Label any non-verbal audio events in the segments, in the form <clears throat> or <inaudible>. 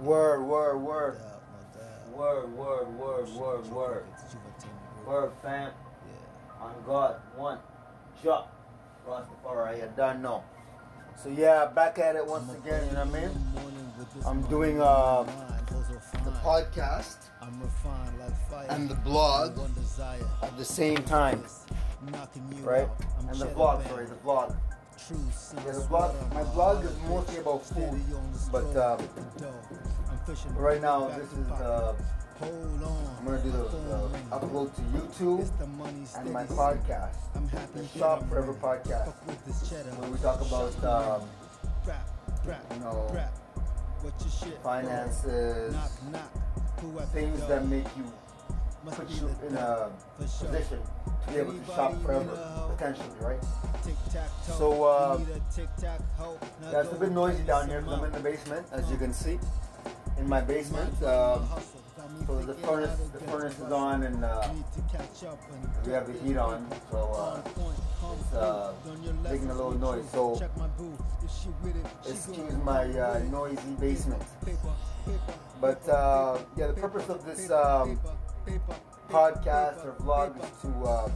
Word, word, word. No doubt, no doubt. Word, word, word, word, word. That you attend the Word, fam. Yeah. On God. One. Chuck. Rastafari, you done know. So yeah, back at it once again, you know what I mean? I'm doing, uh, The podcast I'm refined like fire. and the blog at the same time, right? And the vlog, sorry, the vlog. Yeah, the blog, my blog is mostly about food, but um, with the dough. I'm fishing right now this is uh, Hold on. I'm gonna do the uh, upload to YouTube and my podcast, I'm happy the Shop Forever podcast, Fuck with this where we talk about um, you know. What your shit finances, Knock, knock. Who things that make you Must put you in a sure. position to be able to shop forever, potentially, right? So, uh, need a tic-tac-hoe. Now Yeah, it's a bit noisy down here because I'm in the basement, as you can see. In my basement, My um, hustle got me so the furnace, the furnace is on, and uh, Need to catch up and we have the heat on, so uh, it's, uh, making a little noise. So Check my boo. If she with it, she excuse my uh, noisy basement. But uh, yeah, the purpose of this um, podcast or vlog to uh,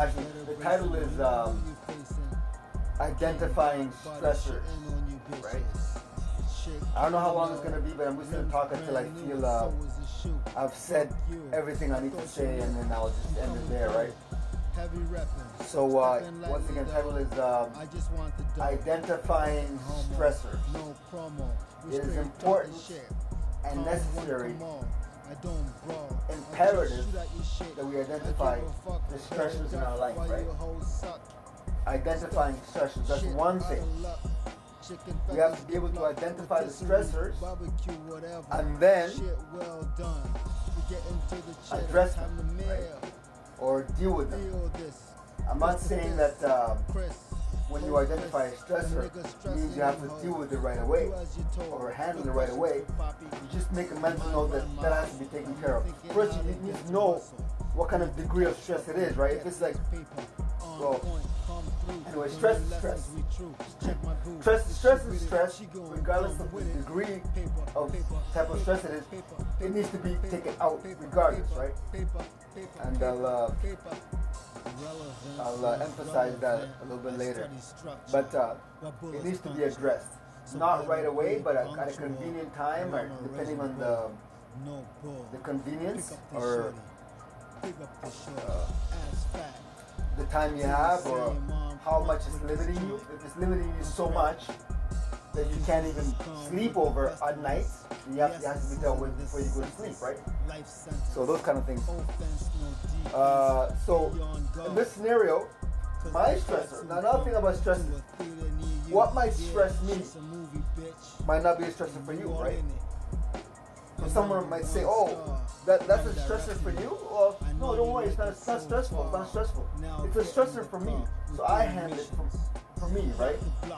Actually, the title is, um, identifying stressors. right? I don't know how long it's gonna be, but I'm just gonna talk until I feel uh. I've said everything I need to say, and then I'll just end it there, right? So uh, once again, title is um, identifying stressors It is important and necessary one, come on. I don't brawl. I just imperative shoot at your shit. that we identify give a fuck the stressors in our life, right? you hoes suck. identifying stressors. That's one thing. of luck. Chicken We have to be able to identify the stressors, and then Shit well done. We get into the cheddar. Address them, right? or deal with them. I'm not saying that um, Chris. When you identify a stressor, means you have to deal with it right away or handle it right away. You just make a mental note that that has to be taken care of. First, you need to know what kind of degree of stress it is, right? If it's like well, anyway, stress is stress. Stress, stress is stress, regardless of the degree of type of stress it is. It needs to be taken out, regardless, right? And I'll uh, I'll uh, emphasize that a little bit later. But uh, it needs to be addressed, not right away, but at, a convenient time, or depending on the the convenience or uh, the time you have or how much it's limiting you. If it's limiting you so much that you can't even sleep over at night, you have, it has to be dealt with before you go to sleep, right? So those kind of things. Uh, so in this scenario, my stressor. Now another thing about stress what might stress me might not be a stressor for you, right? So someone might say, "Oh, that that's a stressor for you." Well, no, don't worry, it's not. It's not stressful. It's not stressful. It's a stressor for me, so I handle it for, for me, right?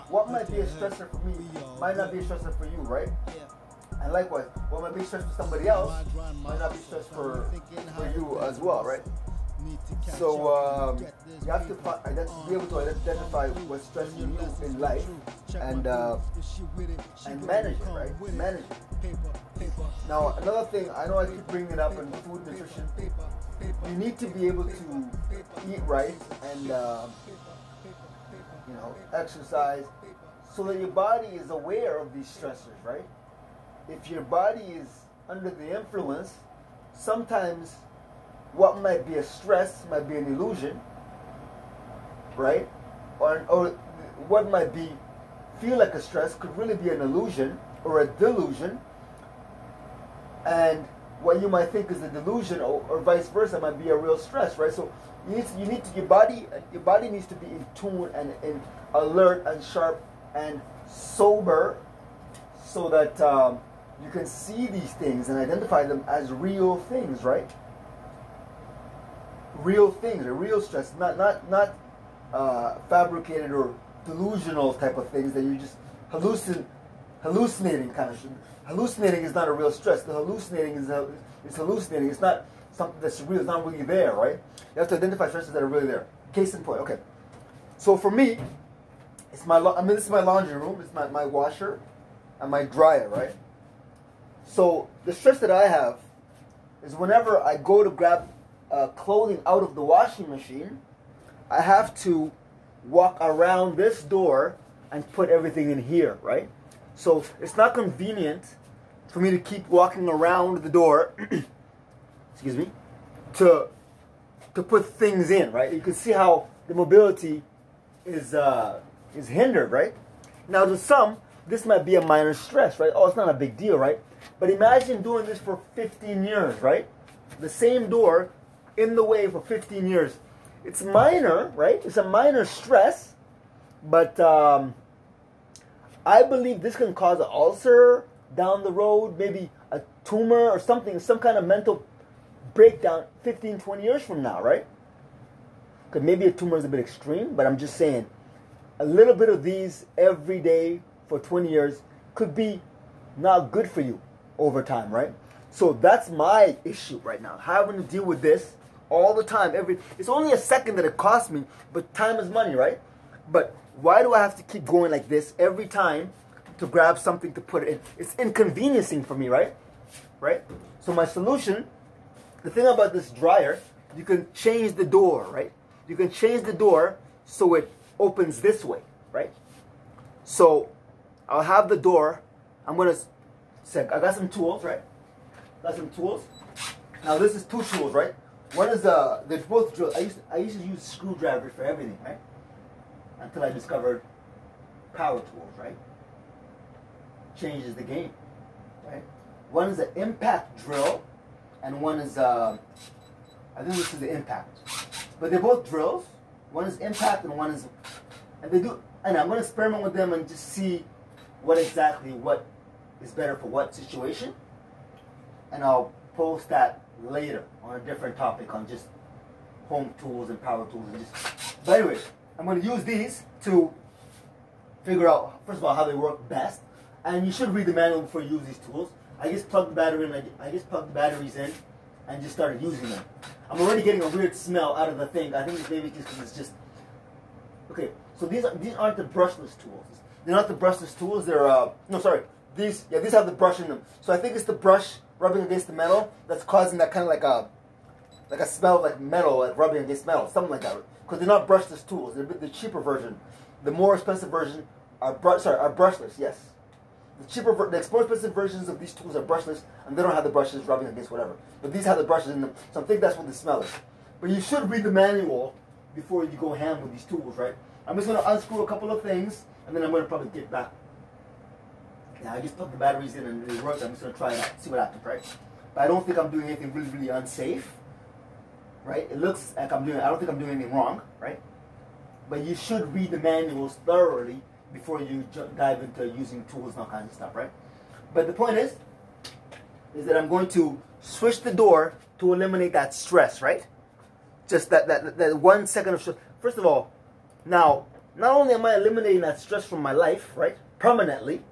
What might be a stressor for me might not be a stressor for you, right? And likewise, what might be stress for somebody else might not be stress for for you as well, right? So um, you have to be able to identify what's stressing you in life and uh, and manage it, right? Manage it. Now another thing, I know I keep bringing it up in food nutrition. You need to be able to eat right and uh, you know exercise so that your body is aware of these stressors, right? If your body is under the influence, sometimes what might be a stress might be an illusion, right? Or, or what might be feel like a stress could really be an illusion or a delusion, and what you might think is a delusion or, or vice versa might be a real stress, right? So you need to, you need to your body your body needs to be in tune and, and alert and sharp and sober, so that um, you can see these things and identify them as real things, right? real things, or real stress, not not not uh, fabricated or delusional type of things that you just hallucin hallucinating kind of. Hallucinating is not a real stress. The hallucinating is a, is hallucinating. It's not something that's real. It's not really there, right? You have to identify stresses that are really there. Case in point. Okay. So for me, it's my. I mean, this is my laundry room. It's my my washer, and my dryer, right? So the stress that I have is whenever I go to grab uh, clothing out of the washing machine, I have to walk around this door and put everything in here, right? So it's not convenient for me to keep walking around the door, <clears throat> excuse me, to to put things in, right? You can see how the mobility is uh, is hindered, right? Now to some, this might be a minor stress, right? Oh, it's not a big deal, right? But imagine doing this for 15 years, right? The same door in the way for 15 years. It's minor, right? It's a minor stress, but um, I believe this can cause an ulcer down the road, maybe a tumor or something, some kind of mental breakdown 15, 20 years from now, right? Because maybe a tumor is a bit extreme, but I'm just saying a little bit of these every day for 20 years could be not good for you over time, right? So that's my issue right now. Having to deal with this all the time. Every it's only a second that it costs me, but time is money, right? But why do I have to keep going like this every time to grab something to put it in? It's inconveniencing for me, right? Right? So my solution, the thing about this dryer, you can change the door, right? You can change the door so it opens this way, right? So I'll have the door. I'm gonna say I got some tools, right? Got some tools. Now this is two tools, right? One is uh they're both drill. I used to, I used to use screwdrivers for everything, right? Until I discovered power tools, right? Changes the game, right? One is an impact drill, and one is uh, I think this is the impact. But they're both drills. One is impact and one is, and they do. And I'm gonna experiment with them and just see what exactly what is better for what situation. And I'll post that later on a different topic on just home tools and power tools and just. But anyway, I'm gonna use these to figure out first of all how they work best, and you should read the manual before you use these tools. I just plugged the battery in. I, just plugged the batteries in, and just started using them. I'm already getting a weird smell out of the thing. I think it's maybe just because it's just okay. So these are, these aren't the brushless tools. They're not the brushless tools. They're uh no sorry. These yeah these have the brush in them. So I think it's the brush rubbing against the metal that's causing that kind of like a like a smell of like metal like rubbing against metal something like that. Because they're not brushless tools. They're the cheaper version. The more expensive version are brush sorry are brushless. Yes. The cheaper, ver- the more expensive versions of these tools are brushless, and they don't have the brushes rubbing against whatever. But these have the brushes in them, so I think that's what the smell is. But you should read the manual before you go ham with these tools, right? I'm just gonna unscrew a couple of things, and then I'm gonna probably get back. Now I just put the batteries in and it works. I'm just gonna try it out, see what happens, right? But I don't think I'm doing anything really, really unsafe, right? It looks like I'm doing. I don't think I'm doing anything wrong, right? But you should read the manuals thoroughly before you dive into using tools and all kinds of stuff, right? But the point is, is that I'm going to switch the door to eliminate that stress, right? Just that, that, that one second of stress. First of all, now, not only am I eliminating that stress from my life, right, permanently,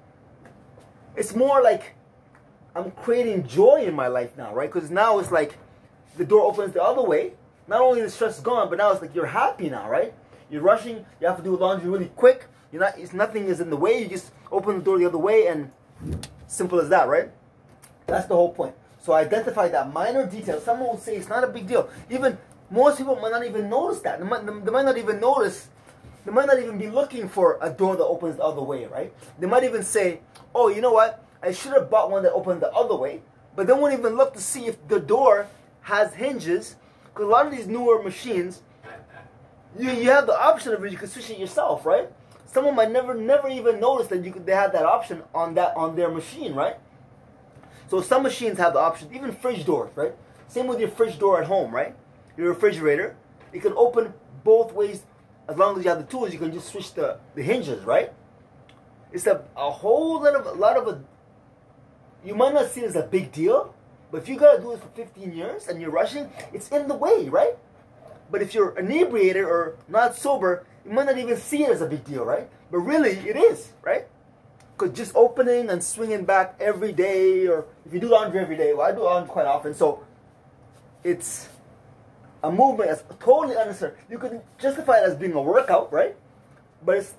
it's more like I'm creating joy in my life now, right? Because now it's like the door opens the other way. Not only the stress is gone, but now it's like you're happy now, right? You're rushing. You have to do laundry really quick. You're not. It's nothing is in the way. You just open the door the other way, and simple as that, right? That's the whole point. So identify that minor detail. Someone will say it's not a big deal. Even most people might not even notice that. They might, they might not even notice. They might not even be looking for a door that opens the other way, right? They might even say, "Oh, you know what? I should have bought one that opened the other way." But they won't even look to see if the door has hinges. Because a lot of these newer machines, you, you have the option of it. You can switch it yourself, right? Someone might never never even notice that you could, they had that option on that on their machine, right? So some machines have the option, even fridge doors, right? Same with your fridge door at home, right? Your refrigerator, it can open both ways as long as you have the tools. You can just switch the, the hinges, right? It's a, a whole lot of a lot of a. You might not see it as a big deal, but if you gotta do it for 15 years and you're rushing, it's in the way, right? But if you're inebriated or not sober, you might not even see it as a big deal, right? But really, it is, right? Because just opening and swinging back every day, or if you do laundry every day, well, I do laundry quite often, so it's a movement that's totally unnecessary. You could justify it as being a workout, right? But it's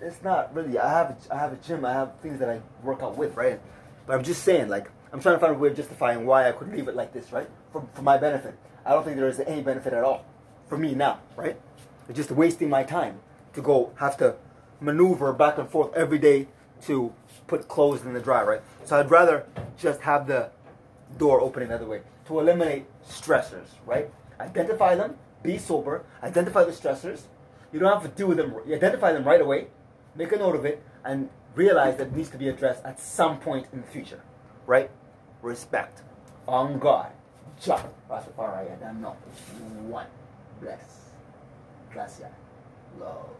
it's not really. I have a, I have a gym. I have things that I work out with, right? But I'm just saying, like, I'm trying to find a way of justifying why I could leave it like this, right? For, for my benefit. I don't think there is any benefit at all for me now, right? It's just wasting my time to go have to maneuver back and forth every day to put clothes in the dryer, right? So I'd rather just have the door open another way to eliminate stressors, right? Identify them, be sober, identify the stressors. You don't have to deal with them. You identify them right away, make a note of it, and realize that it needs to be addressed at some point in the future, right? Respect. On God. Jah. Rastafari. I don't. One. Bless. Gracias. Love.